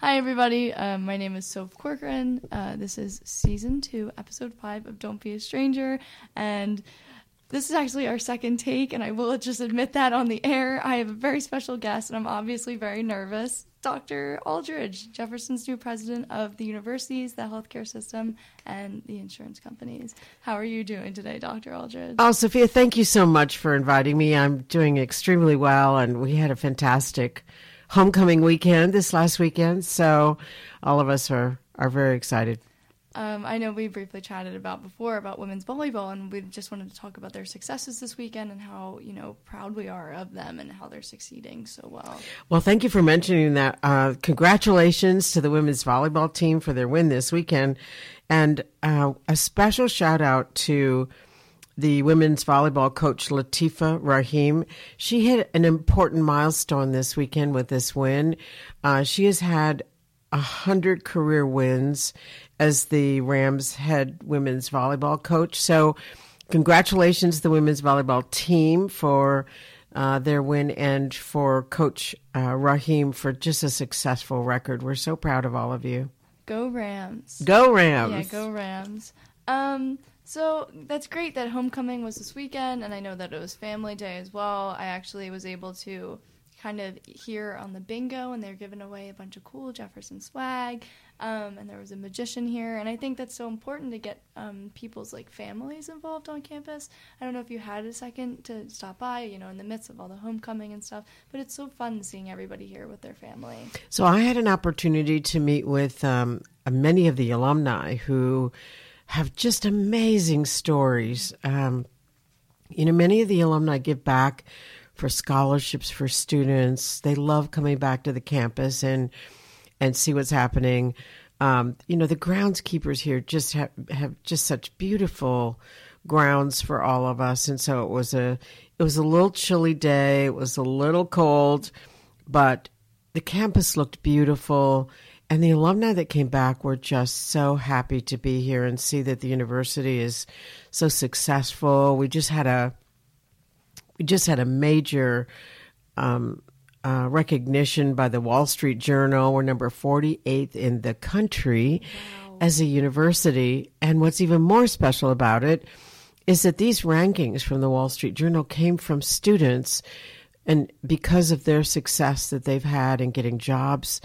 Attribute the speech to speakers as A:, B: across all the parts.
A: Hi, everybody. Um, my name is Sof Corcoran. Uh, this is season two, episode five of Don't Be a Stranger. And this is actually our second take, and I will just admit that on the air. I have a very special guest, and I'm obviously very nervous. Dr. Aldridge, Jefferson's new president of the universities, the healthcare system, and the insurance companies. How are you doing today, Dr. Aldridge?
B: Oh, Sophia, thank you so much for inviting me. I'm doing extremely well, and we had a fantastic homecoming weekend this last weekend. So all of us are, are very excited.
A: Um, I know we briefly chatted about before about women's volleyball, and we just wanted to talk about their successes this weekend and how you know proud we are of them and how they're succeeding so well.
B: Well, thank you for mentioning that. Uh, congratulations to the women's volleyball team for their win this weekend, and uh, a special shout out to the women's volleyball coach Latifa Rahim. She hit an important milestone this weekend with this win. Uh, she has had a hundred career wins as the Rams head women's volleyball coach. So, congratulations to the women's volleyball team for uh, their win and for Coach uh, Rahim for just a successful record. We're so proud of all of you.
A: Go Rams!
B: Go Rams!
A: Yeah, go Rams. Um, so that's great that homecoming was this weekend, and I know that it was family day as well. I actually was able to kind of hear on the bingo, and they're giving away a bunch of cool Jefferson swag. Um, and there was a magician here, and I think that's so important to get um, people's like families involved on campus. I don't know if you had a second to stop by, you know, in the midst of all the homecoming and stuff, but it's so fun seeing everybody here with their family.
B: So I had an opportunity to meet with um, many of the alumni who have just amazing stories. Um, you know, many of the alumni give back for scholarships for students. They love coming back to the campus and and see what's happening. Um, you know, the groundskeepers here just have, have just such beautiful grounds for all of us, and so it was a it was a little chilly day. It was a little cold, but the campus looked beautiful. And the alumni that came back were just so happy to be here and see that the university is so successful. We just had a we just had a major um, uh, recognition by the Wall Street Journal. We're number 48th in the country wow. as a university. And what's even more special about it is that these rankings from the Wall Street Journal came from students. And because of their success that they've had in getting jobs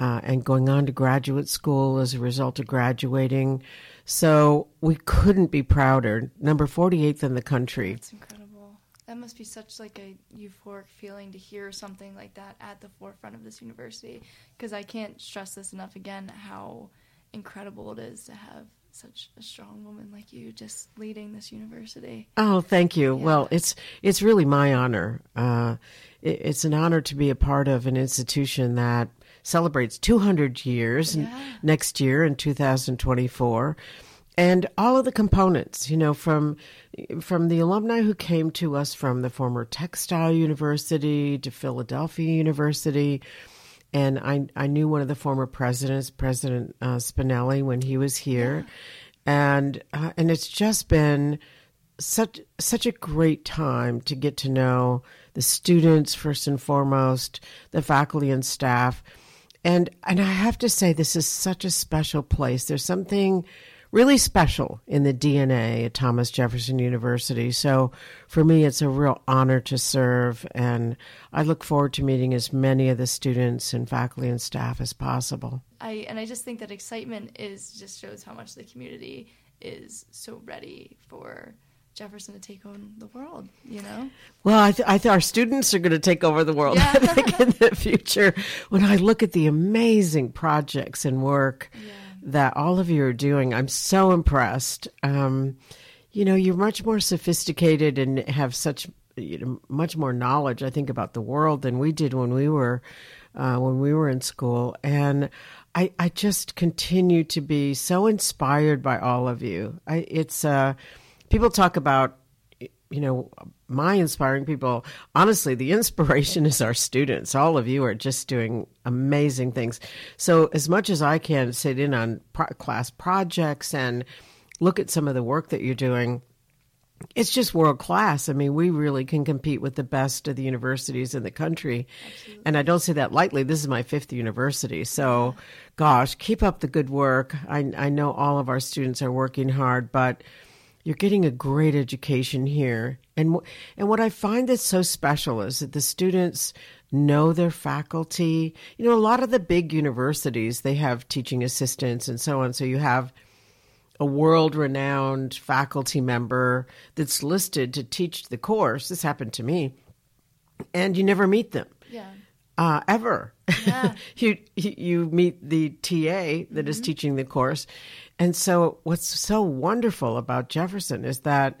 B: uh, and going on to graduate school as a result of graduating. So we couldn't be prouder. Number 48th in the country.
A: That's incredible. That must be such like a euphoric feeling to hear something like that at the forefront of this university because I can't stress this enough again how incredible it is to have such a strong woman like you just leading this university.
B: Oh, thank you. Yeah. Well, it's it's really my honor. Uh, it, it's an honor to be a part of an institution that celebrates 200 years yeah. next year in 2024 and all of the components, you know, from from the alumni who came to us from the former Textile University to Philadelphia University, and I I knew one of the former presidents, President uh, Spinelli, when he was here, and uh, and it's just been such such a great time to get to know the students first and foremost, the faculty and staff, and and I have to say this is such a special place. There's something really special in the DNA at Thomas Jefferson University. So for me, it's a real honor to serve, and I look forward to meeting as many of the students and faculty and staff as possible.
A: I and I just think that excitement is just shows how much the community is so ready for Jefferson to take on the world, you know?
B: Well, I, th- I think our students are going to take over the world, yeah. I think, in the future. When I look at the amazing projects and work yeah that all of you are doing. I'm so impressed. Um, you know, you're much more sophisticated and have such you know, much more knowledge, I think, about the world than we did when we were uh, when we were in school. And I, I just continue to be so inspired by all of you. I, it's uh, people talk about you know, my inspiring people, honestly, the inspiration is our students. All of you are just doing amazing things. So, as much as I can sit in on pro- class projects and look at some of the work that you're doing, it's just world class. I mean, we really can compete with the best of the universities in the country. Absolutely. And I don't say that lightly. This is my fifth university. So, gosh, keep up the good work. I, I know all of our students are working hard, but you're getting a great education here. And, and what I find that's so special is that the students know their faculty. You know, a lot of the big universities, they have teaching assistants and so on. So you have – a world renowned faculty member that's listed to teach the course. This happened to me. And you never meet them.
A: Yeah.
B: Uh, ever. Yeah. you you meet the TA that mm-hmm. is teaching the course. And so what's so wonderful about Jefferson is that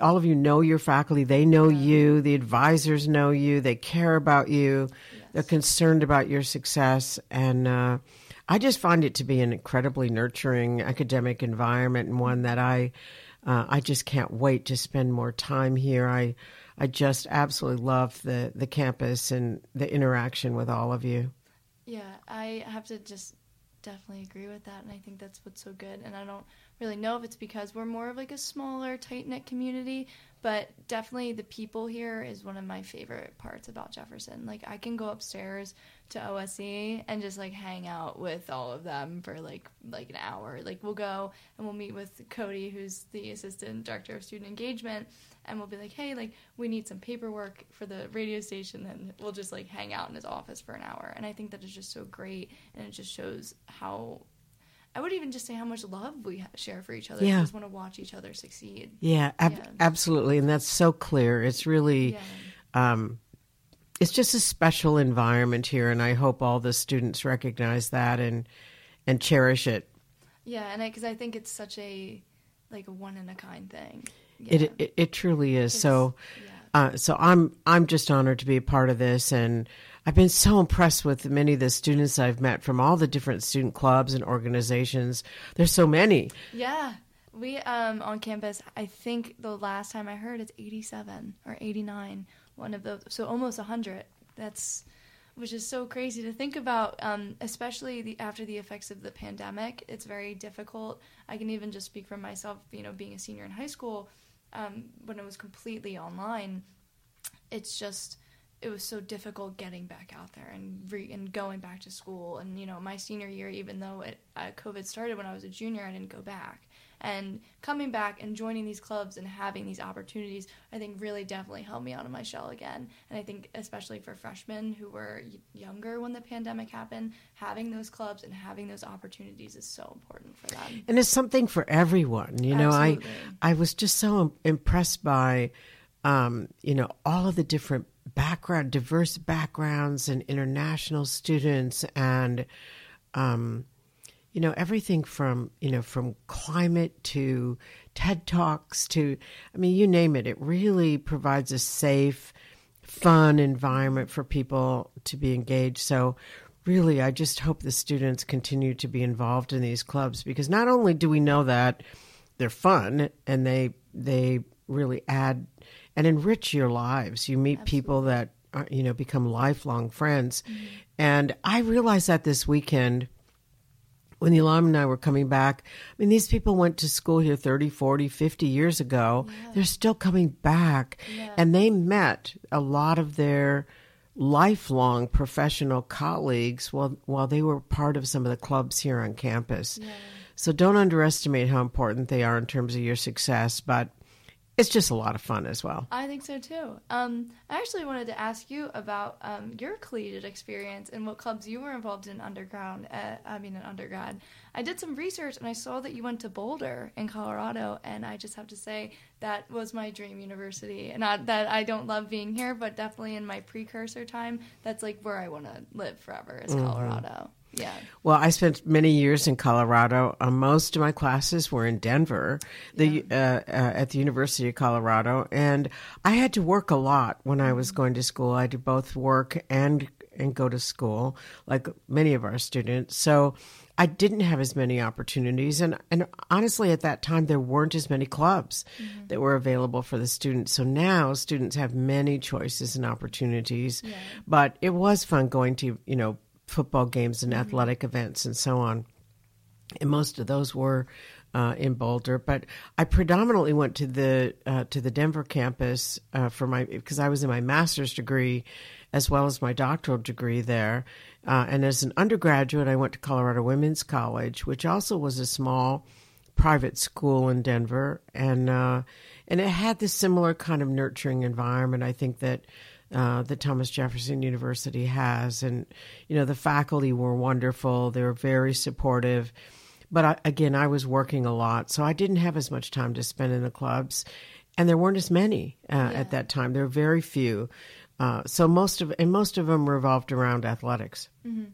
B: all of you know your faculty, they know you, the advisors know you, they care about you, yes. they're concerned about your success and uh, I just find it to be an incredibly nurturing academic environment and one that I uh, I just can't wait to spend more time here. I I just absolutely love the the campus and the interaction with all of you.
A: Yeah, I have to just definitely agree with that and I think that's what's so good and I don't really know if it's because we're more of like a smaller tight knit community but definitely the people here is one of my favorite parts about Jefferson. Like I can go upstairs to OSE and just like hang out with all of them for like like an hour. Like we'll go and we'll meet with Cody, who's the assistant director of student engagement, and we'll be like, hey, like we need some paperwork for the radio station, and we'll just like hang out in his office for an hour. And I think that is just so great, and it just shows how I would even just say how much love we share for each other. Yeah. We just want to watch each other succeed.
B: Yeah, ab- yeah. absolutely. And that's so clear. It's really, yeah. um, it's just a special environment here. And I hope all the students recognize that and, and cherish it.
A: Yeah. And because I, I, think it's such a, like a one in a kind thing.
B: Yeah. It, it, it truly is. It's, so, uh, so I'm, I'm just honored to be a part of this and, I've been so impressed with many of the students I've met from all the different student clubs and organizations. There's so many.
A: Yeah. We um on campus, I think the last time I heard it's 87 or 89, one of those. So almost 100. That's which is so crazy to think about, um, especially the, after the effects of the pandemic. It's very difficult. I can even just speak for myself, you know, being a senior in high school, um, when it was completely online. It's just it was so difficult getting back out there and re- and going back to school. And you know, my senior year, even though it uh, COVID started when I was a junior, I didn't go back. And coming back and joining these clubs and having these opportunities, I think really definitely helped me out of my shell again. And I think especially for freshmen who were younger when the pandemic happened, having those clubs and having those opportunities is so important for them.
B: And it's something for everyone. You know, Absolutely. I I was just so impressed by um, you know all of the different background, diverse backgrounds, and international students, and um, you know everything from you know from climate to TED talks to I mean you name it. It really provides a safe, fun environment for people to be engaged. So really, I just hope the students continue to be involved in these clubs because not only do we know that they're fun and they they really add and enrich your lives. You meet Absolutely. people that are, you know become lifelong friends, mm-hmm. and I realized that this weekend when the alumni were coming back. I mean, these people went to school here 30, 40, 50 years ago. Yeah. They're still coming back, yeah. and they met a lot of their lifelong professional colleagues while while they were part of some of the clubs here on campus. Yeah. So don't underestimate how important they are in terms of your success, but it's just a lot of fun as well.
A: I think so too. Um, I actually wanted to ask you about um, your collegiate experience and what clubs you were involved in underground. At, I mean, in undergrad. I did some research and I saw that you went to Boulder in Colorado, and I just have to say that was my dream university. Not that I don't love being here, but definitely in my precursor time, that's like where I want to live forever is mm-hmm. Yeah.
B: Well, I spent many years in Colorado. Uh, most of my classes were in Denver, the yeah. uh, uh, at the University of Colorado, and I had to work a lot when I was mm-hmm. going to school. I had to both work and and go to school, like many of our students. So. I didn't have as many opportunities, and and honestly, at that time there weren't as many clubs mm-hmm. that were available for the students. So now students have many choices and opportunities. Yeah. But it was fun going to you know football games and mm-hmm. athletic events and so on. And most of those were uh, in Boulder, but I predominantly went to the uh, to the Denver campus uh, for my because I was in my master's degree as well as my doctoral degree there. Uh, and as an undergraduate, I went to Colorado Women's College, which also was a small private school in Denver, and uh, and it had this similar kind of nurturing environment. I think that. Uh, that Thomas Jefferson University has, and you know the faculty were wonderful. They were very supportive, but I, again, I was working a lot, so I didn't have as much time to spend in the clubs, and there weren't as many uh, yeah. at that time. There were very few. Uh, so most of and most of them revolved around athletics.
A: Mm-hmm.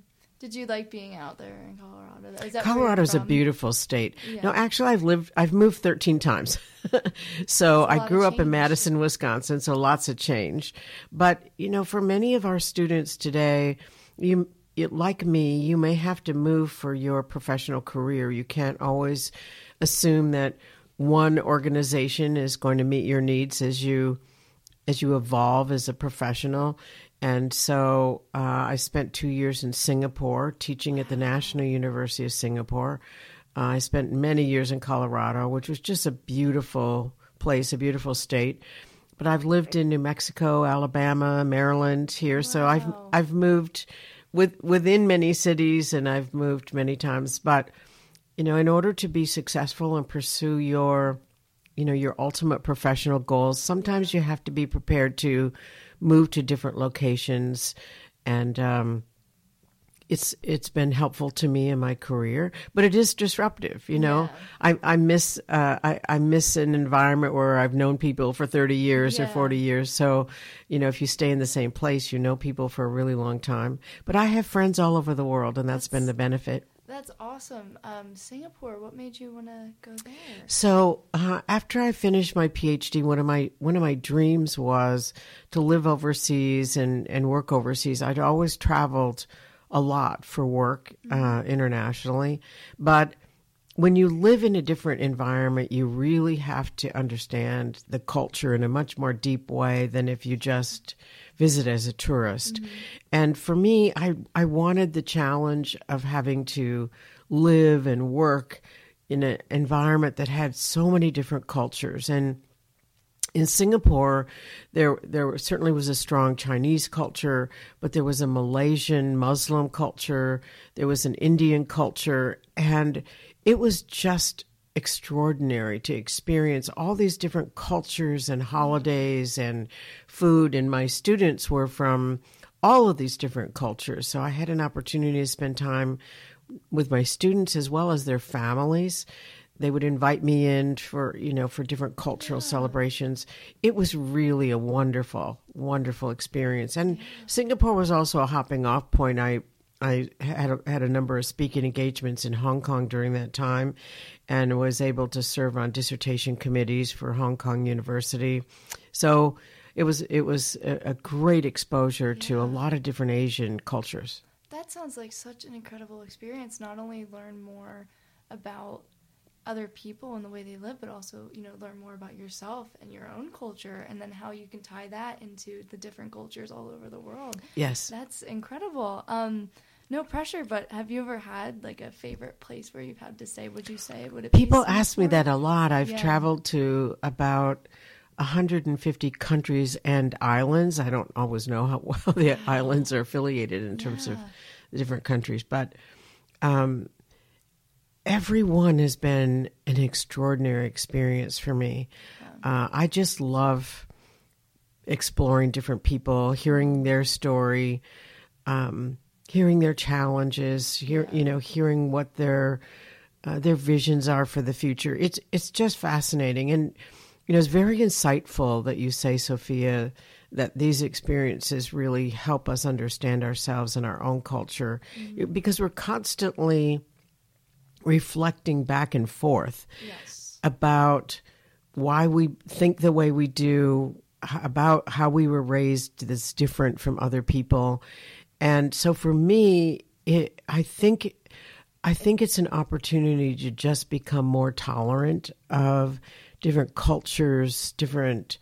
A: Did you like being out there in Colorado?
B: Is Colorado is a beautiful state. Yeah. No, actually, I've lived. I've moved thirteen times. so I grew up in Madison, Wisconsin. So lots of change. But you know, for many of our students today, you like me, you may have to move for your professional career. You can't always assume that one organization is going to meet your needs as you as you evolve as a professional. And so uh, I spent two years in Singapore teaching at the National University of Singapore. Uh, I spent many years in Colorado, which was just a beautiful place, a beautiful state. But I've lived in New Mexico, Alabama, Maryland here, wow. so I've I've moved with within many cities, and I've moved many times. But you know, in order to be successful and pursue your you know your ultimate professional goals sometimes you have to be prepared to move to different locations and um, it's it's been helpful to me in my career, but it is disruptive. You know, yeah. I I miss uh, I I miss an environment where I've known people for thirty years yeah. or forty years. So, you know, if you stay in the same place, you know people for a really long time. But I have friends all over the world, and that's, that's been the benefit.
A: That's awesome. Um, Singapore. What made you want to go there?
B: So uh, after I finished my PhD, one of my one of my dreams was to live overseas and and work overseas. I'd always traveled a lot for work uh, mm-hmm. internationally, but when you live in a different environment, you really have to understand the culture in a much more deep way than if you just visit as a tourist. Mm-hmm. And for me, I, I wanted the challenge of having to live and work in an environment that had so many different cultures. And in Singapore, there there certainly was a strong Chinese culture, but there was a Malaysian Muslim culture, there was an Indian culture, and it was just extraordinary to experience all these different cultures and holidays and food. And my students were from all of these different cultures. So I had an opportunity to spend time with my students as well as their families. They would invite me in for, you know, for different cultural yeah. celebrations. It was really a wonderful, wonderful experience. And Singapore was also a hopping off point. I I had a, had a number of speaking engagements in Hong Kong during that time, and was able to serve on dissertation committees for Hong Kong University. So it was it was a, a great exposure yeah. to a lot of different Asian cultures.
A: That sounds like such an incredible experience. Not only learn more about other people and the way they live, but also you know learn more about yourself and your own culture, and then how you can tie that into the different cultures all over the world.
B: Yes,
A: that's incredible. Um, no pressure, but have you ever had like a favorite place where you've had to stay? Would you say would it?
B: People ask me that a lot. I've yeah. traveled to about 150 countries and islands. I don't always know how well the islands are affiliated in terms yeah. of the different countries, but um, every one has been an extraordinary experience for me. Yeah. Uh, I just love exploring different people, hearing their story. Um, hearing their challenges, hear you know, hearing what their uh, their visions are for the future. It's it's just fascinating, and you know, it's very insightful that you say, Sophia, that these experiences really help us understand ourselves and our own culture, mm-hmm. because we're constantly reflecting back and forth
A: yes.
B: about why we think the way we do, about how we were raised that's different from other people and so for me, it, I think I think it's an opportunity to just become more tolerant of different cultures, different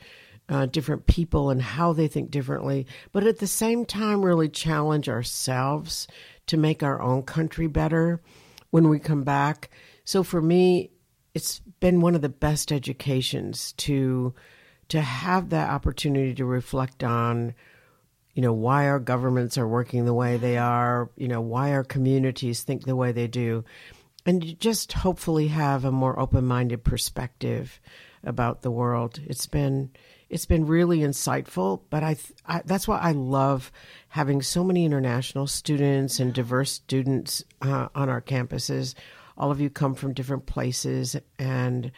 B: uh, different people, and how they think differently. But at the same time, really challenge ourselves to make our own country better when we come back. So for me, it's been one of the best educations to to have that opportunity to reflect on you know why our governments are working the way they are you know why our communities think the way they do and just hopefully have a more open-minded perspective about the world. It's been it's been really insightful but I, I that's why i love having so many international students and diverse students uh, on our campuses. All of you come from different places and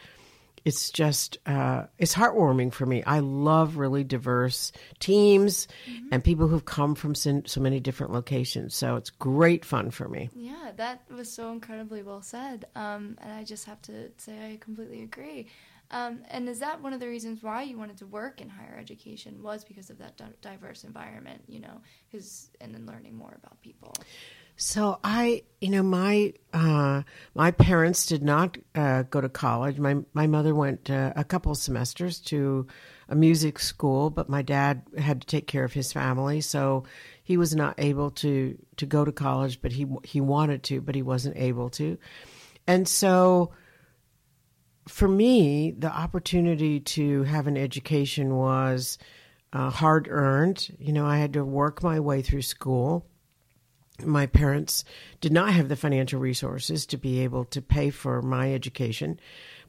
B: it's just uh, it's heartwarming for me. I love really diverse teams mm-hmm. and people who've come from so, so, many different locations. So it's great fun for me.
A: Yeah, that was so incredibly well said. Um, and I just have to say I completely agree. Um, and is that one of the reasons why you wanted to work in higher education? Was because of that diverse environment, you know, because and then learning more about people.
B: So I, you know, my uh, my parents did not uh, go to college. My my mother went uh, a couple semesters to a music school, but my dad had to take care of his family, so he was not able to to go to college. But he he wanted to, but he wasn't able to, and so. For me, the opportunity to have an education was uh, hard earned. You know, I had to work my way through school my parents did not have the financial resources to be able to pay for my education,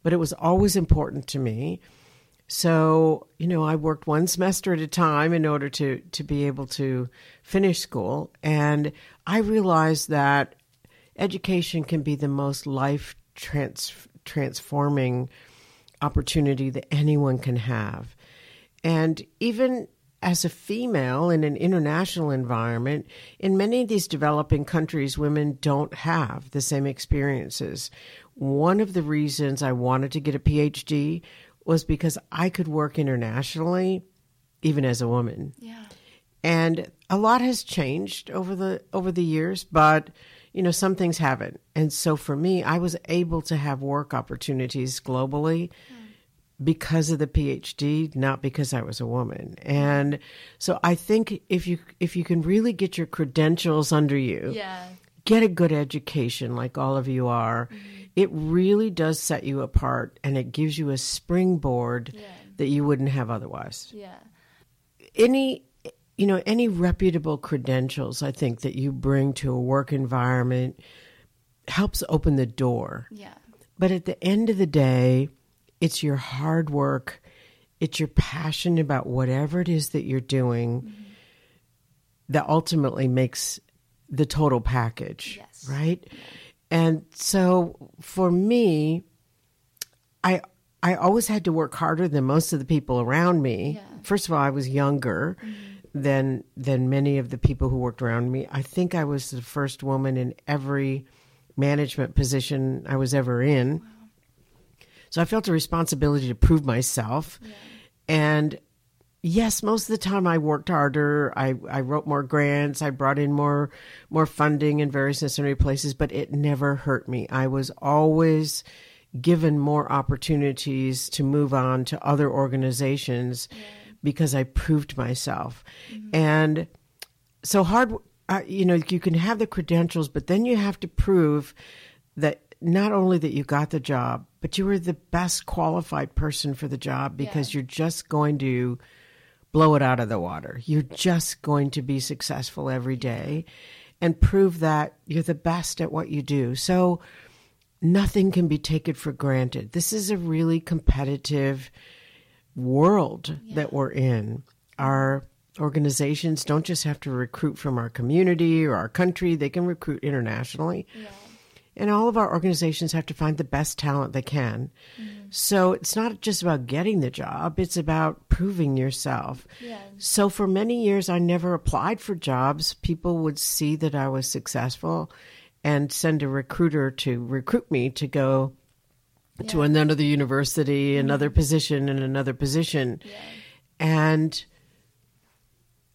B: but it was always important to me. So, you know, I worked one semester at a time in order to, to be able to finish school. And I realized that education can be the most life trans- transforming opportunity that anyone can have. And even as a female in an international environment, in many of these developing countries, women don't have the same experiences. One of the reasons I wanted to get a PhD was because I could work internationally, even as a woman.
A: Yeah.
B: And a lot has changed over the over the years, but you know some things haven't. And so for me, I was able to have work opportunities globally. Mm because of the PhD, not because I was a woman. And so I think if you if you can really get your credentials under you,
A: yeah.
B: get a good education like all of you are, mm-hmm. it really does set you apart and it gives you a springboard yeah. that you wouldn't have otherwise.
A: Yeah.
B: Any you know, any reputable credentials I think that you bring to a work environment helps open the door.
A: Yeah.
B: But at the end of the day, it's your hard work, it's your passion about whatever it is that you're doing mm-hmm. that ultimately makes the total package,
A: yes.
B: right? And so for me, I I always had to work harder than most of the people around me. Yeah. First of all, I was younger mm-hmm. than than many of the people who worked around me. I think I was the first woman in every management position I was ever in. Wow. So I felt a responsibility to prove myself. Yeah. And yes, most of the time I worked harder. I, I wrote more grants. I brought in more more funding in various necessary places, but it never hurt me. I was always given more opportunities to move on to other organizations yeah. because I proved myself. Mm-hmm. And so hard, uh, you know, you can have the credentials, but then you have to prove that not only that you got the job, but you were the best qualified person for the job because yeah. you're just going to blow it out of the water. You're just going to be successful every day and prove that you're the best at what you do. So nothing can be taken for granted. This is a really competitive world yeah. that we're in. Our organizations don't just have to recruit from our community or our country, they can recruit internationally. Yeah and all of our organizations have to find the best talent they can. Mm-hmm. So it's not just about getting the job, it's about proving yourself.
A: Yeah.
B: So for many years, I never applied for jobs. People would see that I was successful and send a recruiter to recruit me to go yeah. to another university, mm-hmm. another position, and another position. Yeah. And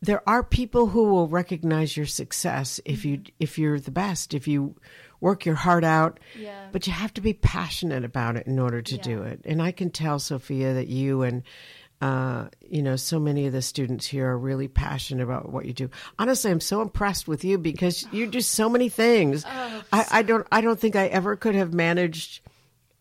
B: there are people who will recognize your success if you mm-hmm. if you're the best if you work your heart out.
A: Yeah.
B: But you have to be passionate about it in order to yeah. do it. And I can tell, Sophia, that you and uh, you know, so many of the students here are really passionate about what you do. Honestly, I'm so impressed with you because you do so many things. Oh, I, I, don't, I don't think I ever could have managed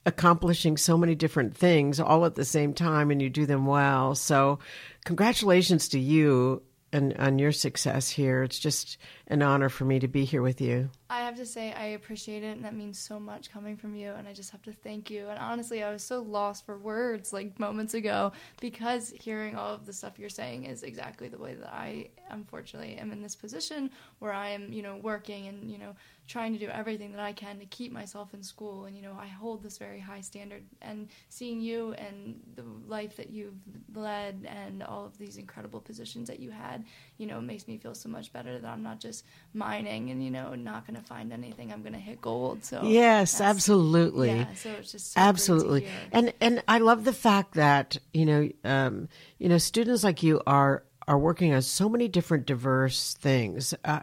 B: accomplishing so many different things all at the same time and you do them well. So, congratulations to you and on your success here. It's just an honor for me to be here with you.
A: I have to say, I appreciate it, and that means so much coming from you. And I just have to thank you. And honestly, I was so lost for words like moments ago because hearing all of the stuff you're saying is exactly the way that I, unfortunately, am in this position where I am, you know, working and, you know, trying to do everything that I can to keep myself in school. And, you know, I hold this very high standard. And seeing you and the life that you've led and all of these incredible positions that you had, you know, makes me feel so much better that I'm not just mining and, you know, not going to find anything. I'm going to hit gold. So,
B: yes, absolutely.
A: Yeah. So it's just so
B: absolutely. And, and I love the fact that, you know, um, you know, students like you are, are working on so many different diverse things. Uh,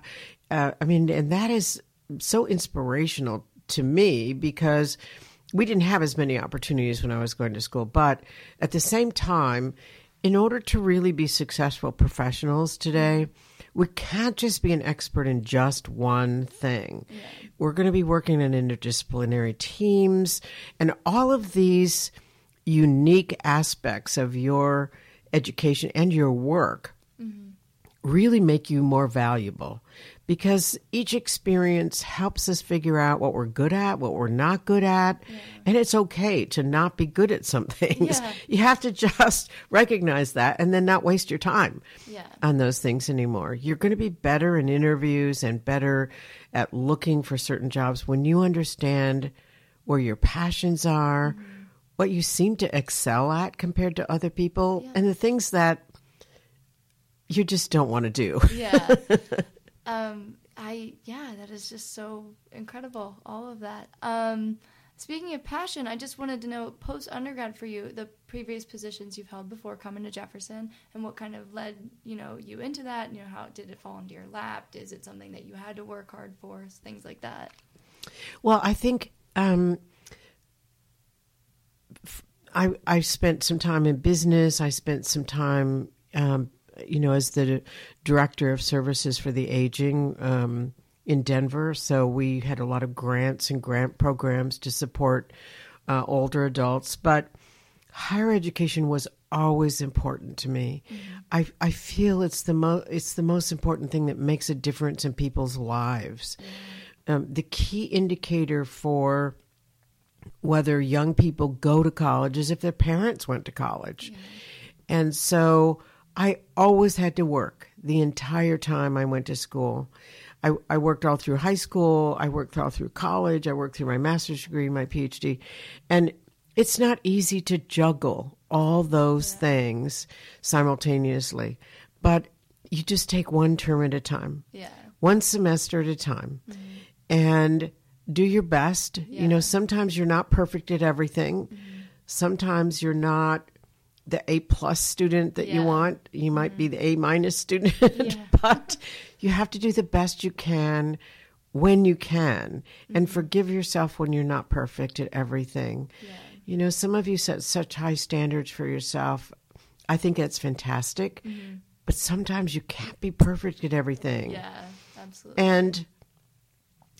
B: uh, I mean, and that is so inspirational to me because we didn't have as many opportunities when I was going to school. But at the same time, in order to really be successful professionals today, we can't just be an expert in just one thing. Yeah. We're going to be working in interdisciplinary teams, and all of these unique aspects of your education and your work mm-hmm. really make you more valuable because each experience helps us figure out what we're good at, what we're not good at, yeah. and it's okay to not be good at some things. Yeah. You have to just recognize that and then not waste your time yeah. on those things anymore. You're going to be better in interviews and better at looking for certain jobs when you understand where your passions are, mm-hmm. what you seem to excel at compared to other people, and the things that you just don't want to do.
A: Yeah. Um, I yeah, that is just so incredible. All of that. Um, speaking of passion, I just wanted to know post undergrad for you the previous positions you've held before coming to Jefferson and what kind of led you know you into that. You know how did it fall into your lap? Is it something that you had to work hard for? Things like that.
B: Well, I think. Um, I, I spent some time in business. I spent some time um, you know, as the director of services for the aging um, in Denver. So we had a lot of grants and grant programs to support uh, older adults. But higher education was always important to me. Mm-hmm. I I feel it's the mo- it's the most important thing that makes a difference in people's lives. Um, the key indicator for whether young people go to college is if their parents went to college. And so I always had to work the entire time I went to school. I, I worked all through high school. I worked all through college. I worked through my master's degree, my PhD. And it's not easy to juggle all those yeah. things simultaneously. But you just take one term at a time.
A: Yeah.
B: One semester at a time. Mm-hmm. And do your best. Yeah. You know, sometimes you're not perfect at everything. Mm-hmm. Sometimes you're not the A plus student that yeah. you want. You might mm-hmm. be the A minus student, yeah. but you have to do the best you can when you can mm-hmm. and forgive yourself when you're not perfect at everything. Yeah. You know, some of you set such high standards for yourself. I think that's fantastic. Mm-hmm. But sometimes you can't be perfect at everything.
A: Yeah, absolutely.
B: And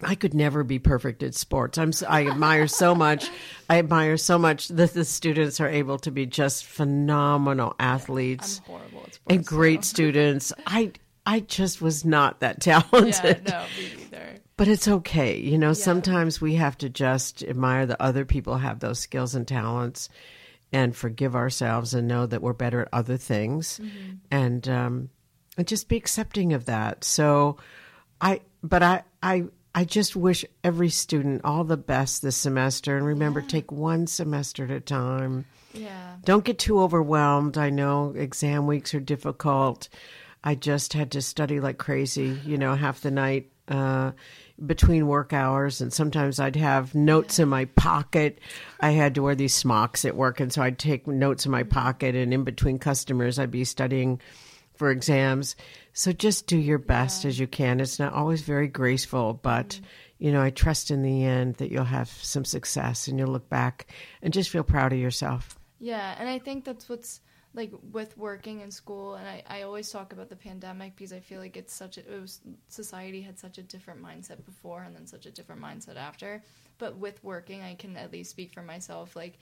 B: I could never be perfect at sports. I'm I admire so much. I admire so much that the students are able to be just phenomenal athletes.
A: At sports,
B: and great students. I I just was not that talented.
A: Yeah, no, me either.
B: But it's okay. You know, yeah. sometimes we have to just admire that other people have those skills and talents and forgive ourselves and know that we're better at other things mm-hmm. and um and just be accepting of that. So I but I I I just wish every student all the best this semester. And remember, yeah. take one semester at a time.
A: Yeah.
B: Don't get too overwhelmed. I know exam weeks are difficult. I just had to study like crazy, you know, half the night uh, between work hours. And sometimes I'd have notes in my pocket. I had to wear these smocks at work. And so I'd take notes in my mm-hmm. pocket. And in between customers, I'd be studying for exams. So just do your best yeah. as you can. It's not always very graceful, but mm-hmm. you know, I trust in the end that you'll have some success and you'll look back and just feel proud of yourself.
A: Yeah, and I think that's what's like with working in school, and I, I always talk about the pandemic because I feel like it's such a it was society had such a different mindset before and then such a different mindset after. But with working, I can at least speak for myself. Like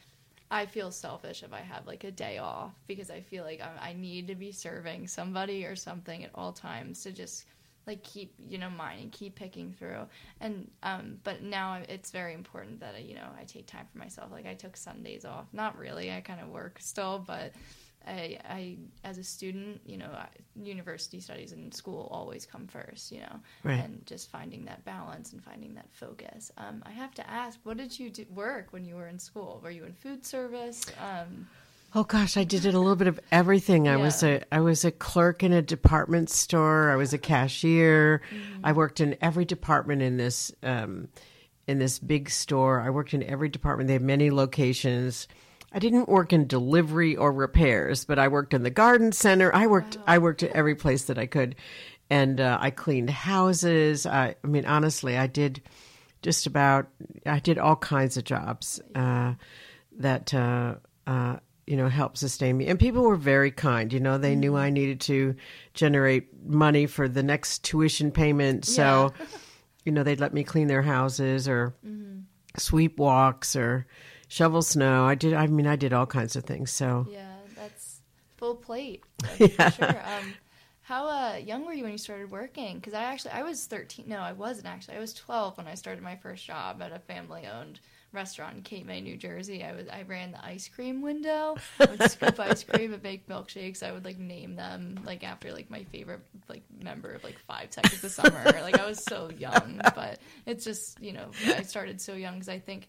A: I feel selfish if I have like a day off because I feel like I, I need to be serving somebody or something at all times to just like keep you know mine and keep picking through. And um but now it's very important that I, you know i take time for myself. Like i took sundays off. Not really. I kind of work still but I, I as a student, you know, university studies and school always come first, you know,
B: right.
A: and just finding that balance and finding that focus. Um, I have to ask, what did you do, work when you were in school? Were you in food service? Um,
B: oh gosh, I did it a little bit of everything. I yeah. was a I was a clerk in a department store. I was a cashier. Mm-hmm. I worked in every department in this um, in this big store. I worked in every department. They have many locations I didn't work in delivery or repairs, but I worked in the garden center. I worked wow. I worked at every place that I could, and uh, I cleaned houses. I, I, mean, honestly, I did just about I did all kinds of jobs uh, that uh, uh you know helped sustain me. And people were very kind. You know, they mm-hmm. knew I needed to generate money for the next tuition payment, so yeah. you know they'd let me clean their houses or mm-hmm. sweep walks or shovel snow. I did. I mean, I did all kinds of things. So
A: yeah, that's full plate. yeah. Sure. Um, how uh, young were you when you started working? Because I actually I was thirteen. No, I wasn't actually. I was twelve when I started my first job at a family-owned restaurant in Cape May, New Jersey. I was I ran the ice cream window. I would scoop ice cream and make milkshakes. I would like name them like after like my favorite like member of like Five Seconds of Summer. like I was so young, but it's just you know I started so young because I think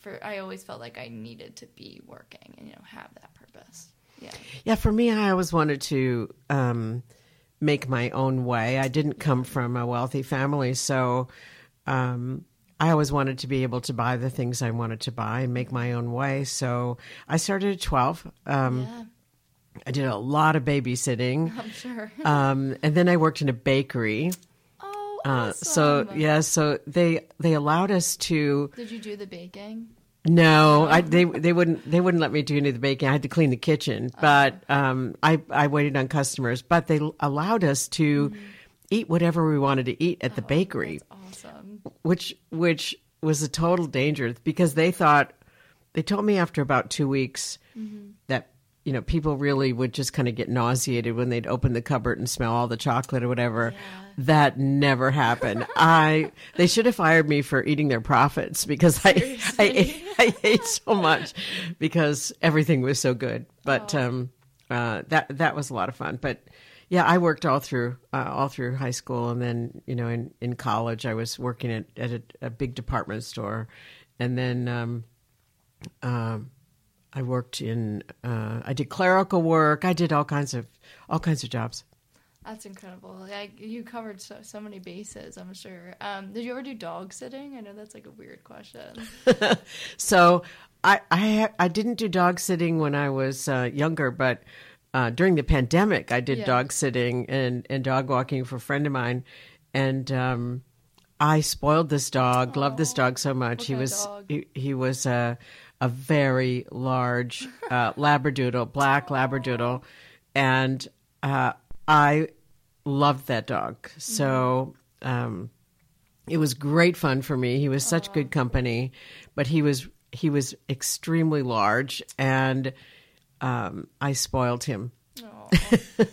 A: for I always felt like I needed to be working and you know have that purpose. Yeah.
B: Yeah, for me I always wanted to um, make my own way. I didn't come from a wealthy family, so um, I always wanted to be able to buy the things I wanted to buy and make my own way. So I started at 12. Um, yeah. I did a lot of babysitting.
A: I'm sure.
B: um, and then I worked in a bakery.
A: Uh,
B: so yeah, so they they allowed us to.
A: Did you do the baking?
B: No, I, they they wouldn't they wouldn't let me do any of the baking. I had to clean the kitchen, oh. but um, I I waited on customers. But they allowed us to mm-hmm. eat whatever we wanted to eat at the oh, bakery.
A: awesome.
B: Which which was a total danger because they thought they told me after about two weeks mm-hmm. that you know people really would just kind of get nauseated when they'd open the cupboard and smell all the chocolate or whatever. Yeah that never happened. I they should have fired me for eating their profits because I I ate, I ate so much because everything was so good. But oh. um, uh, that that was a lot of fun. But yeah, I worked all through uh, all through high school, and then you know in, in college I was working at at a, a big department store, and then um, um, I worked in uh, I did clerical work. I did all kinds of all kinds of jobs.
A: That's incredible. Like you covered so, so many bases. I'm sure. Um, did you ever do dog sitting? I know that's like a weird question.
B: so I, I I didn't do dog sitting when I was uh, younger, but uh, during the pandemic, I did yeah. dog sitting and, and dog walking for a friend of mine, and um, I spoiled this dog. Aww. Loved this dog so much.
A: What
B: he was
A: he,
B: he, was a a very large uh, labradoodle, black labradoodle, and uh, I loved that dog. So um, it was great fun for me. He was such good company, but he was he was extremely large, and um, I spoiled him.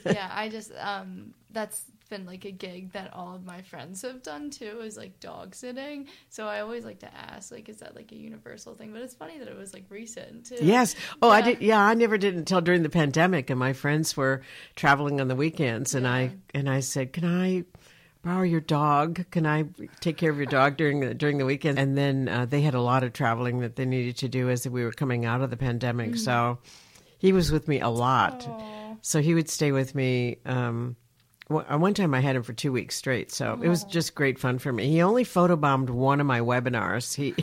A: yeah, I just um, that's been like a gig that all of my friends have done too is like dog sitting so i always like to ask like is that like a universal thing but it's funny that it was like recent too
B: yes oh yeah. i did yeah i never did until during the pandemic and my friends were traveling on the weekends and yeah. i and i said can i borrow your dog can i take care of your dog during the during the weekend and then uh, they had a lot of traveling that they needed to do as we were coming out of the pandemic mm-hmm. so he was with me a lot
A: Aww.
B: so he would stay with me um, well, one time I had him for two weeks straight, so oh. it was oh. just great fun for me. He only photobombed one of my webinars. He,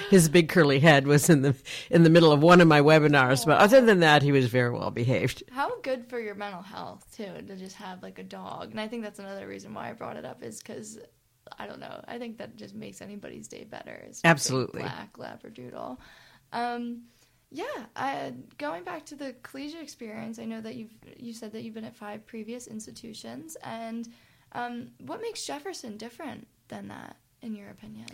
B: his big curly head was in the in the middle of one of my webinars, oh. but other than that, he was very well behaved.
A: How good for your mental health too to just have like a dog, and I think that's another reason why I brought it up is because I don't know. I think that just makes anybody's day better.
B: Absolutely,
A: black labradoodle. Um, Yeah, uh, going back to the collegiate experience, I know that you've you said that you've been at five previous institutions, and um, what makes Jefferson different than that, in your opinion?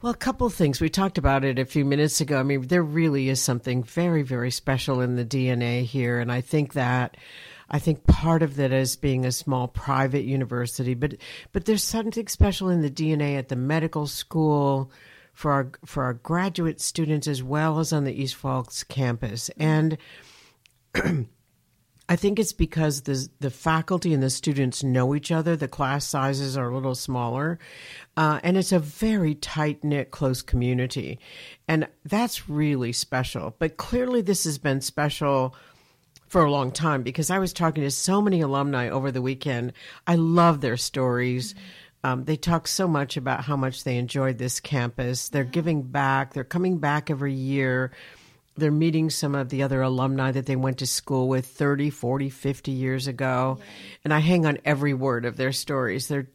B: Well, a couple of things. We talked about it a few minutes ago. I mean, there really is something very, very special in the DNA here, and I think that. I think part of that is being a small private university, but but there's something special in the DNA at the medical school, for our for our graduate students as well as on the East Falls campus. And I think it's because the the faculty and the students know each other. The class sizes are a little smaller, uh, and it's a very tight knit, close community, and that's really special. But clearly, this has been special for a long time because I was talking to so many alumni over the weekend. I love their stories. Mm-hmm um, they talk so much about how much they enjoyed this campus. They're giving back. They're coming back every year. They're meeting some of the other alumni that they went to school with 30, 40, 50 years ago. Yeah. And I hang on every word of their stories. They're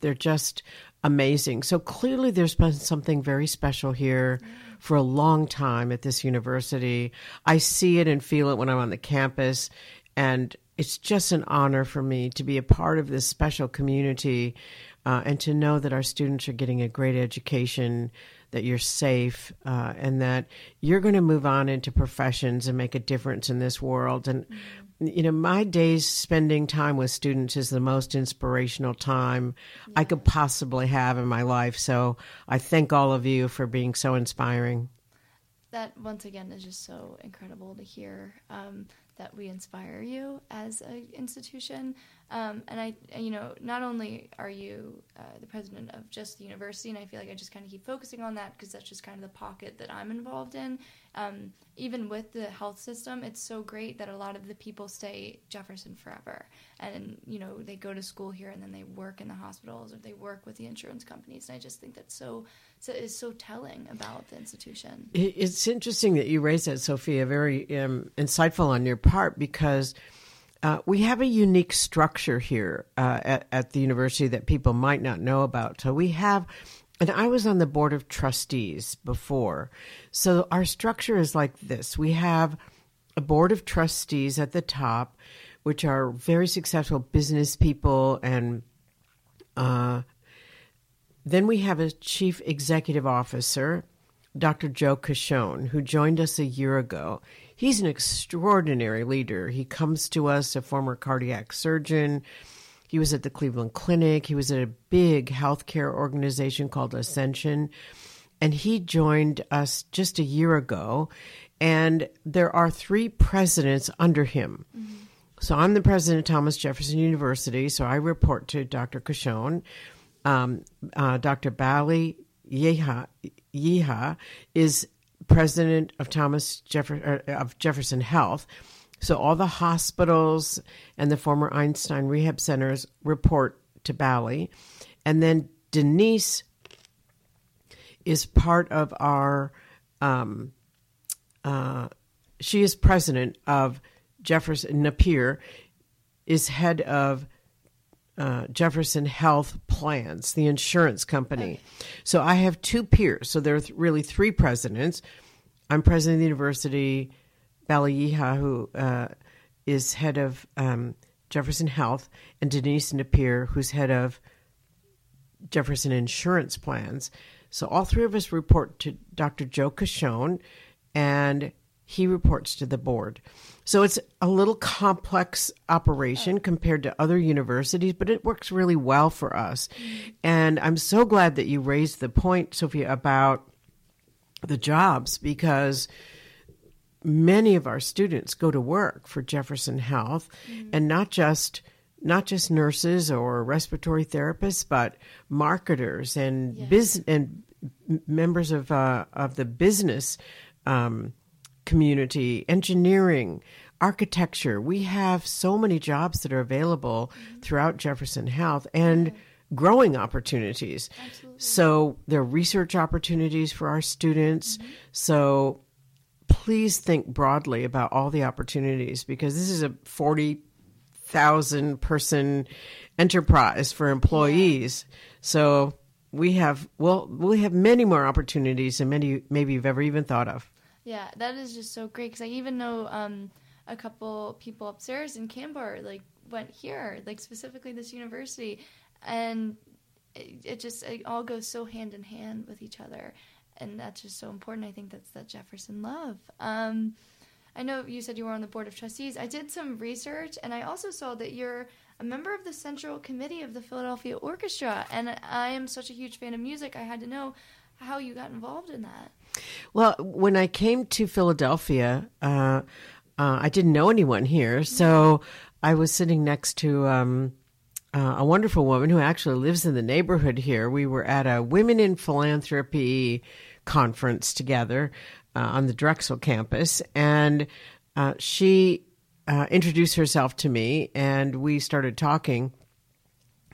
B: they're just amazing. So clearly there's been something very special here for a long time at this university. I see it and feel it when I'm on the campus and it's just an honor for me to be a part of this special community uh, and to know that our students are getting a great education, that you're safe, uh, and that you're going to move on into professions and make a difference in this world. And you know, my days spending time with students is the most inspirational time yeah. I could possibly have in my life. So I thank all of you for being so inspiring.
A: That once again is just so incredible to hear. Um, that we inspire you as an institution. Um, and I, you know, not only are you uh, the president of just the university, and I feel like I just kind of keep focusing on that because that's just kind of the pocket that I'm involved in. Um, even with the health system, it's so great that a lot of the people stay Jefferson forever, and you know they go to school here and then they work in the hospitals or they work with the insurance companies. And I just think that's so, so is so telling about the institution.
B: It's interesting that you raised that, Sophia. Very um, insightful on your part because uh, we have a unique structure here uh, at, at the university that people might not know about. So we have, and I was on the board of trustees before. So our structure is like this we have a board of trustees at the top, which are very successful business people and uh, then we have a chief executive officer, Dr. Joe Cacchione, who joined us a year ago. He's an extraordinary leader. He comes to us, a former cardiac surgeon. He was at the Cleveland Clinic. He was at a big healthcare organization called Ascension. And he joined us just a year ago. And there are three presidents under him. Mm-hmm. So I'm the president of Thomas Jefferson University. So I report to Dr. Cacchione. Um, uh, Dr. Baligh Yehia, Yehia is president of Thomas Jeffer- uh, of Jefferson Health. So all the hospitals and the former Einstein rehab centers report to Baligh, and then Denise is part of our. Um, uh, she is president of Jefferson Napier, is head of uh, Jefferson Health Plans, the insurance company. So I have two peers. So there are th- really three presidents. I'm president of the university. Baligh Yehia, who uh, is head of um, Jefferson Health, and Denise Napier, who's head of Jefferson Insurance Plans. So all three of us report to Dr. Joe Cacchione, and he reports to the board. So it's a little complex operation compared to other universities, but it works really well for us. And I'm so glad that you raised the point, Sophia, about the jobs because many of our students go to work for Jefferson Health mm-hmm. and not just not just nurses or respiratory therapists, but marketers and yes. business and members of uh, of the business um, community, engineering, architecture. We have so many jobs that are available throughout Jefferson Health and yeah. growing opportunities. Absolutely. So there are research opportunities for our students. Mm-hmm. So please think broadly about all the opportunities because this is a 40,000 person enterprise for employees. Yeah. So we have well we have many more opportunities than many maybe you've ever even thought of.
A: Yeah, that is just so great because I even know um, a couple people upstairs in Kanbar like went here, like specifically this university, and it, it just it all goes so hand in hand with each other, and that's just so important. I think that's that Jefferson love. Um, I know you said you were on the board of trustees. I did some research, and I also saw that you're a member of the central committee of the Philadelphia Orchestra. And I am such a huge fan of music. I had to know how you got involved in that.
B: Well, when I came to Philadelphia, uh, uh, I didn't know anyone here, so I was sitting next to um, uh, a wonderful woman who actually lives in the neighborhood here. We were at a Women in Philanthropy conference together uh, on the Drexel campus, and uh, she uh, introduced herself to me, and we started talking.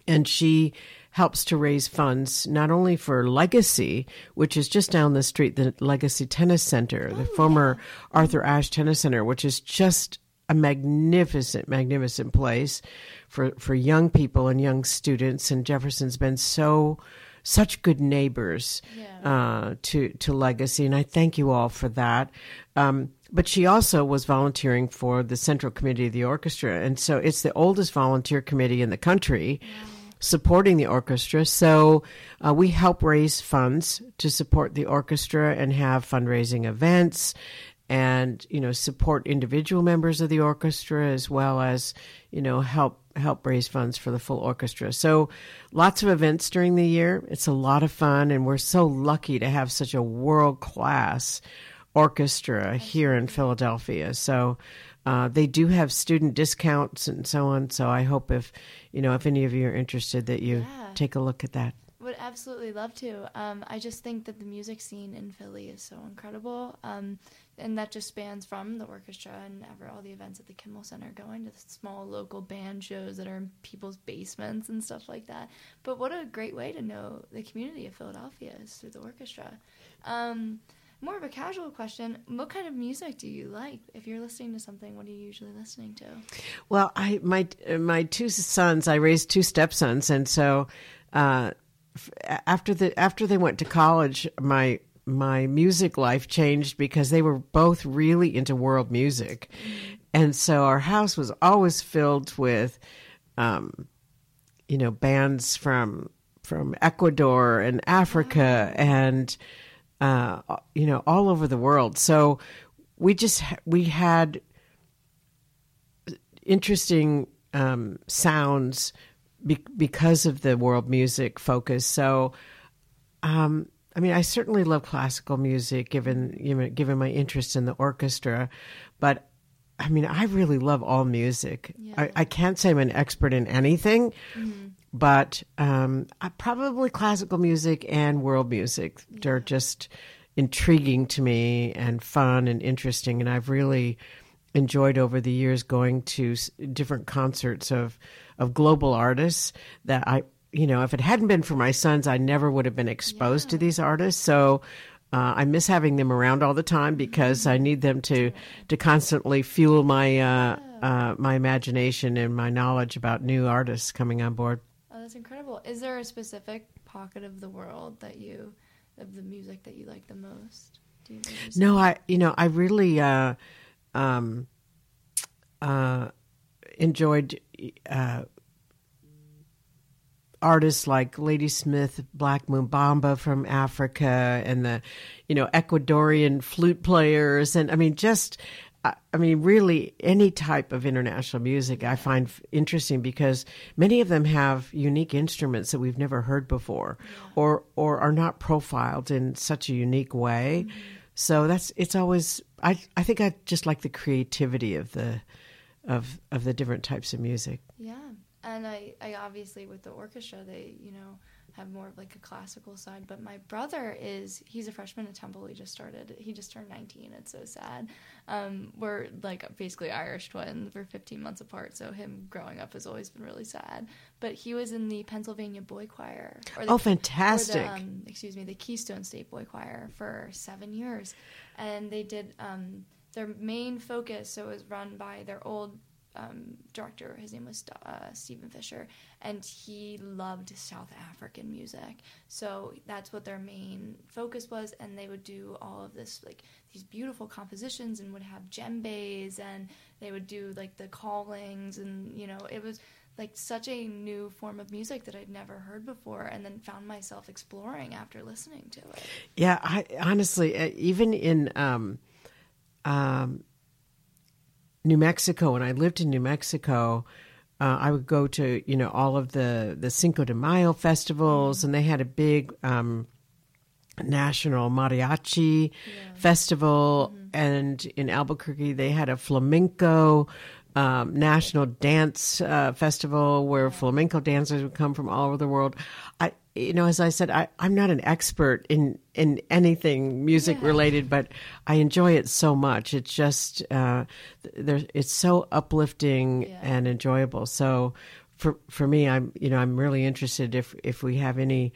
B: And she helps to raise funds not only for Legacy, which is just down the street, the Legacy Tennis Center, the oh, former yeah. Arthur Ashe Tennis Center, which is just a magnificent, magnificent place for, for young people and young students. And Jefferson's been so such good neighbors yeah. uh, to to Legacy, and I thank you all for that. Um, but she also was volunteering for the Central Committee of the Orchestra, and so it's the oldest volunteer committee in the country. Supporting the orchestra. So, uh, we help raise funds to support the orchestra and have fundraising events and you know support individual members of the orchestra as well as you know help help raise funds for the full orchestra. So lots of events during the year. It's a lot of fun and we're so lucky to have such a world class orchestra here in philadelphia. So uh, they do have student discounts and so on so i hope if you know if any of you are interested that you yeah. take a look at that
A: would absolutely love to. Um, I just think that the music scene in Philly is so incredible. Um, and that just spans from the orchestra and ever all the events at the Kimmel Center, going to the small local band shows that are in people's basements and stuff like that. But what a great way to know the community of Philadelphia is through the orchestra. Um, more of a casual question: What kind of music do you like? If you're listening to something, what are you usually listening to?
B: Well, I my my two sons, I raised two stepsons, and so. Uh, after the after they went to college, my my music life changed because they were both really into world music. And so our house was always filled with, um, you know, bands from from Ecuador and Africa and, uh, you know, all over the world. So we just we had interesting um, sounds be- because of the world music focus. So. Um, I mean, I certainly love classical music, given you know, given my interest in the orchestra, but I mean, I really love all music. Yeah. I, I, can't say I'm an expert in anything, mm-hmm. But um, probably classical music and world music. They're just intriguing to me and fun and interesting, and I've really enjoyed over the years going to different concerts of of global artists that I you know, if it hadn't been for my sons, I never would have been exposed yeah. to these artists. So uh, I miss having them around all the time because I need them to to constantly fuel my uh, uh, my imagination and my knowledge about new artists coming on board.
A: That's incredible! Is there a specific pocket of the world that you of the music that you like the most?
B: no, I you know I really uh, um, uh, enjoyed uh, artists like Ladysmith, Black Mambazo from Africa, and the, you know, Ecuadorian flute players, and I mean, just, I mean, really any type of international music I find interesting because many of them have unique instruments that we've never heard before, or or are not profiled in such a unique way. Mm-hmm. So that's it's always I I think I just like the creativity of the of of the different types of music.
A: Yeah and I, I obviously with the orchestra they you know have more of like a classical side but my brother is he's a freshman at temple he just started he just turned 19 it's so sad. Um, we're like basically irish twins we're 15 months apart so him growing up has always been really sad. But he was in the pennsylvania boy choir
B: the, oh fantastic
A: the, um, excuse me the keystone state boy choir for seven years. And they did um, their main focus so it was run by their old um, director. His name was uh, Stephen Fisher, and he loved South African music. So that's what their main focus was, and they would do all of this like these beautiful compositions, and would have djembes, and they would do like the callings, and you know it was like such a new form of music that I'd never heard before, and then found myself exploring after listening to it.
B: Yeah, I honestly, uh, even in um, um, New Mexico, when I lived in New Mexico, uh, I would go to you know all of the the Cinco de Mayo festivals, and they had a big um, national mariachi yeah. festival, mm-hmm. and in Albuquerque they had a flamenco. Um, national dance uh, festival where flamenco dancers would come from all over the world. I, you know, as I said, I, I'm not an expert in in anything music related, but I enjoy it so much. It's just uh, there, it's so uplifting yeah. and enjoyable. So for for me, I'm you know I'm really interested if if we have any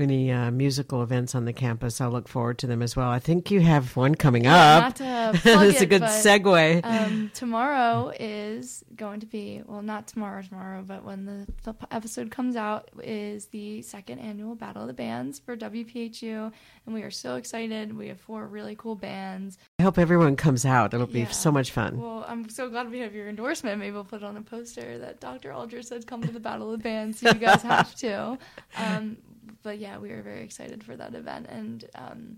B: any uh, musical events on the campus. I'll look forward to them as well. I think you have one coming up.
A: That's
B: a good
A: but,
B: segue.
A: Um, tomorrow is going to be well, not tomorrow, tomorrow, but when the, the, episode comes out, is the second annual Battle of the Bands for WPHU, and we are so excited. We have four really cool bands.
B: I hope everyone comes out. It'll be yeah. so much fun.
A: Well, I'm so glad we have your endorsement. Maybe we'll put it on a poster that Dr. Aldridge said, "Come to the Battle of the Bands." So you guys have to. Um, but yeah, we were very excited for that event and um,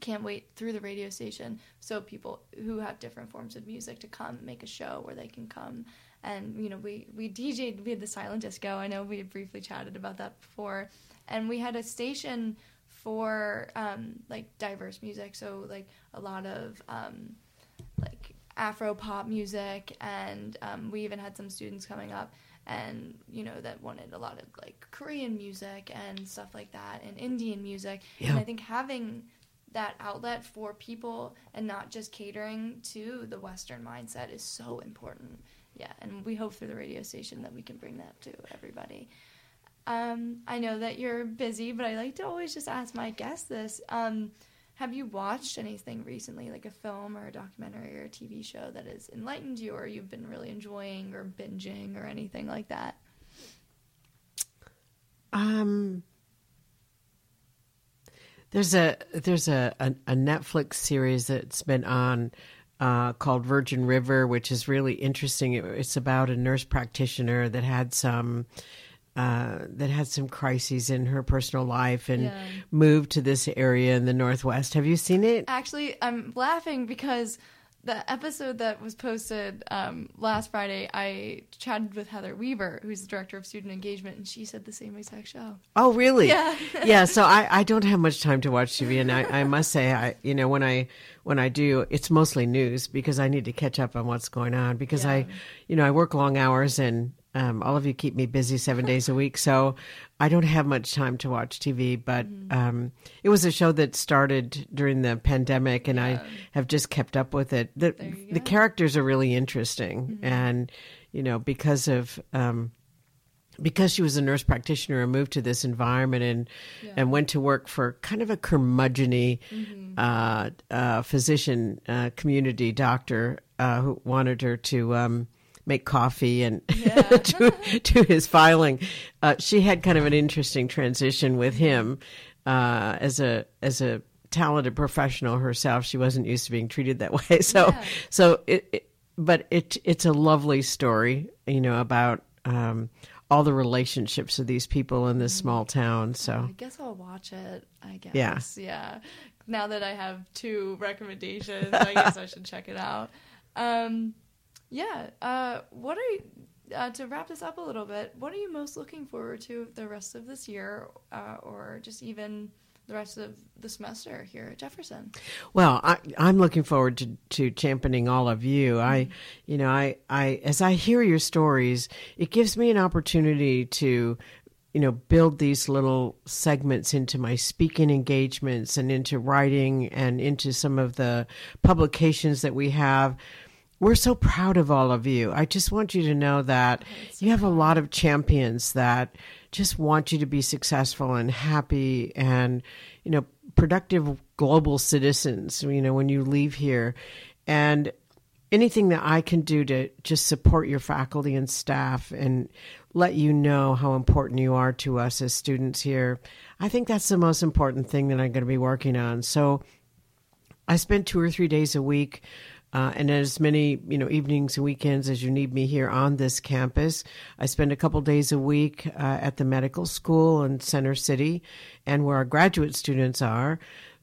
A: can't wait through the radio station so people who have different forms of music to come make a show where they can come. And you know we we DJed we had the silent disco. I know we had briefly chatted about that before. And we had a station for um, like diverse music. So like a lot of um, like Afro pop music and um, we even had some students coming up and you know that wanted a lot of like Korean music and stuff like that and Indian music. Yeah. and I think having that outlet for people and not just catering to the western mindset is so important. Yeah and we hope through the radio station that we can bring that to everybody. Um, I know that you're busy but I like to always just ask my guests this. Um, have you watched anything recently, like a film or a documentary or a TV show that has enlightened you or you've been really enjoying or binging or anything like that?
B: Um, there's a there's a, a, a Netflix series that's been on uh, called Virgin River, which is really interesting. It, it's about a nurse practitioner that had some uh, that had some crises in her personal life and yeah. moved to this area in the Northwest. Have you seen it?
A: Actually, I'm laughing because the episode that was posted um, last Friday, I chatted with Heather Weaver, who's the director of student engagement, and she said the same exact show.
B: Oh, really?
A: Yeah.
B: yeah. So I, I don't have much time to watch TV, and I, I must say, I you know when I when I do, it's mostly news because I need to catch up on what's going on because yeah. I, you know, I work long hours and um, all of you keep me busy seven days a week, so I don't have much time to watch TV. But mm-hmm. um, it was a show that started during the pandemic, and yeah. I have just kept up with it. the The characters are really interesting, mm-hmm. and you know because of um, because she was a nurse practitioner and moved to this environment and yeah. and went to work for kind of a curmudgeony mm-hmm. uh, uh, physician uh, community doctor uh, who wanted her to um, make coffee and yeah. do, do his filing. Uh, she had kind of an interesting transition with him uh, as a as a talented professional herself. She wasn't used to being treated that way. So yeah. so it, it, but it it's a lovely story, you know, about. Um, all the relationships of these people in this small town. So
A: I guess I'll watch it. I guess. Yeah. Yeah. Now that I have two recommendations, I guess I should check it out. Um, yeah. Uh, what are you, uh, to wrap this up a little bit? What are you most looking forward to the rest of this year, uh, or just even the rest of the semester here at Jefferson?
B: Well, I, am looking forward to, to championing all of you. Mm-hmm. I, you know, I, I, as I hear your stories, it gives me an opportunity to you know build these little segments into my speaking engagements and into writing and into some of the publications that we have we're so proud of all of you. I just want you to know that you have a lot of champions that just want you to be successful and happy and, you know, productive global citizens, you know, when you leave here. And anything that I can do to just support your faculty and staff and let you know how important you are to us as students here, I think that's the most important thing that I'm going to be working on. So I spend two or three days a week. Uh, and as many you know evenings and weekends as you need me here on this campus i spend a couple days a week uh, at the medical school in center city and where our graduate students are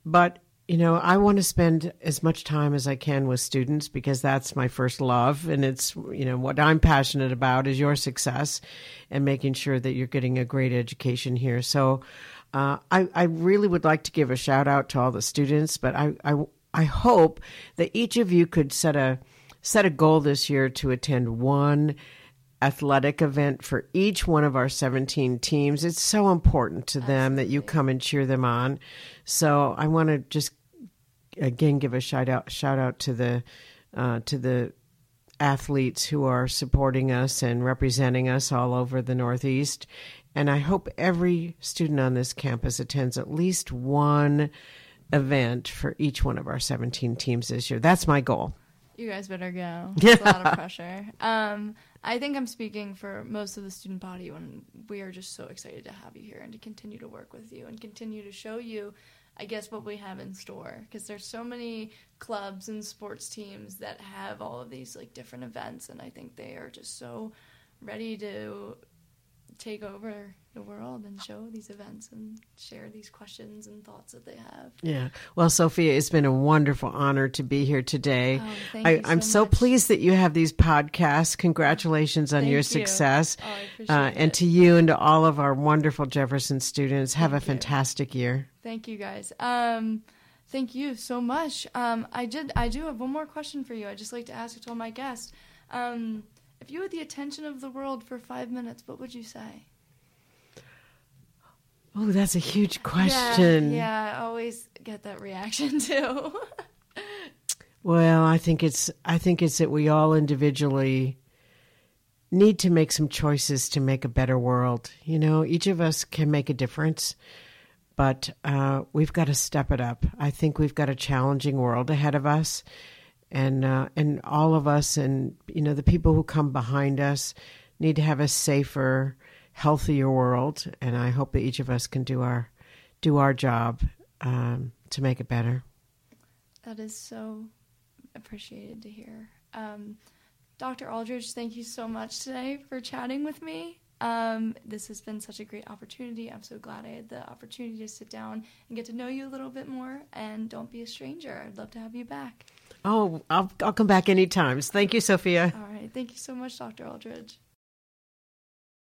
B: but you know, I want to spend as much time as I can with students because that's my first love. And it's, you know, what I'm passionate about is your success and making sure that you're getting a great education here. So uh, I, I really would like to give a shout out to all the students, but I, I, I hope that each of you could set a, set a goal this year to attend one athletic event for each one of our 17 teams. It's so important to them Absolutely. that you come and cheer them on. So I want to just again give a shout out shout out to the uh, to the athletes who are supporting us and representing us all over the Northeast. And I hope every student on this campus attends at least one event for each one of our 17 teams this year. That's my goal.
A: You guys better go. It's a lot of pressure. Um, I think I'm speaking for most of the student body when we are just so excited to have you here and to continue to work with you and continue to show you I guess what we have in store because there's so many clubs and sports teams that have all of these like different events and I think they are just so ready to take over the world and show these events and share these questions and thoughts that they have.
B: Yeah. Well, Sophia, it's been a wonderful honor to be here today. Oh, I, am so, so pleased that you have these podcasts. Congratulations on thank your you. success.
A: Oh, uh,
B: and to you and to all of our wonderful Jefferson students, have thank a fantastic year.
A: Thank you, guys. Um, thank you so much. Um, I did. I do have one more question for you. I'd just like to ask it to all my guests. Um, if you had the attention of the world for five minutes, what would you say?
B: Oh, that's a huge question.
A: Yeah, yeah I always get that reaction too.
B: well, I think it's I think it's that we all individually need to make some choices to make a better world. You know, each of us can make a difference, but uh, we've got to step it up. I think we've got a challenging world ahead of us, and uh, and all of us, and you know, the people who come behind us need to have a safer healthier world, and I hope that each of us can do our do our job um, to make it better.
A: That is so appreciated to hear. Um, Dr. Aldridge, thank you so much today for chatting with me. Um, this has been such a great opportunity. I'm so glad I had the opportunity to sit down and get to know you a little bit more. And don't be a stranger. I'd love to have you back.
B: Oh, I'll, I'll come back anytime. Thank you, Sophia.
A: All right. Thank you so much, Dr. Aldridge.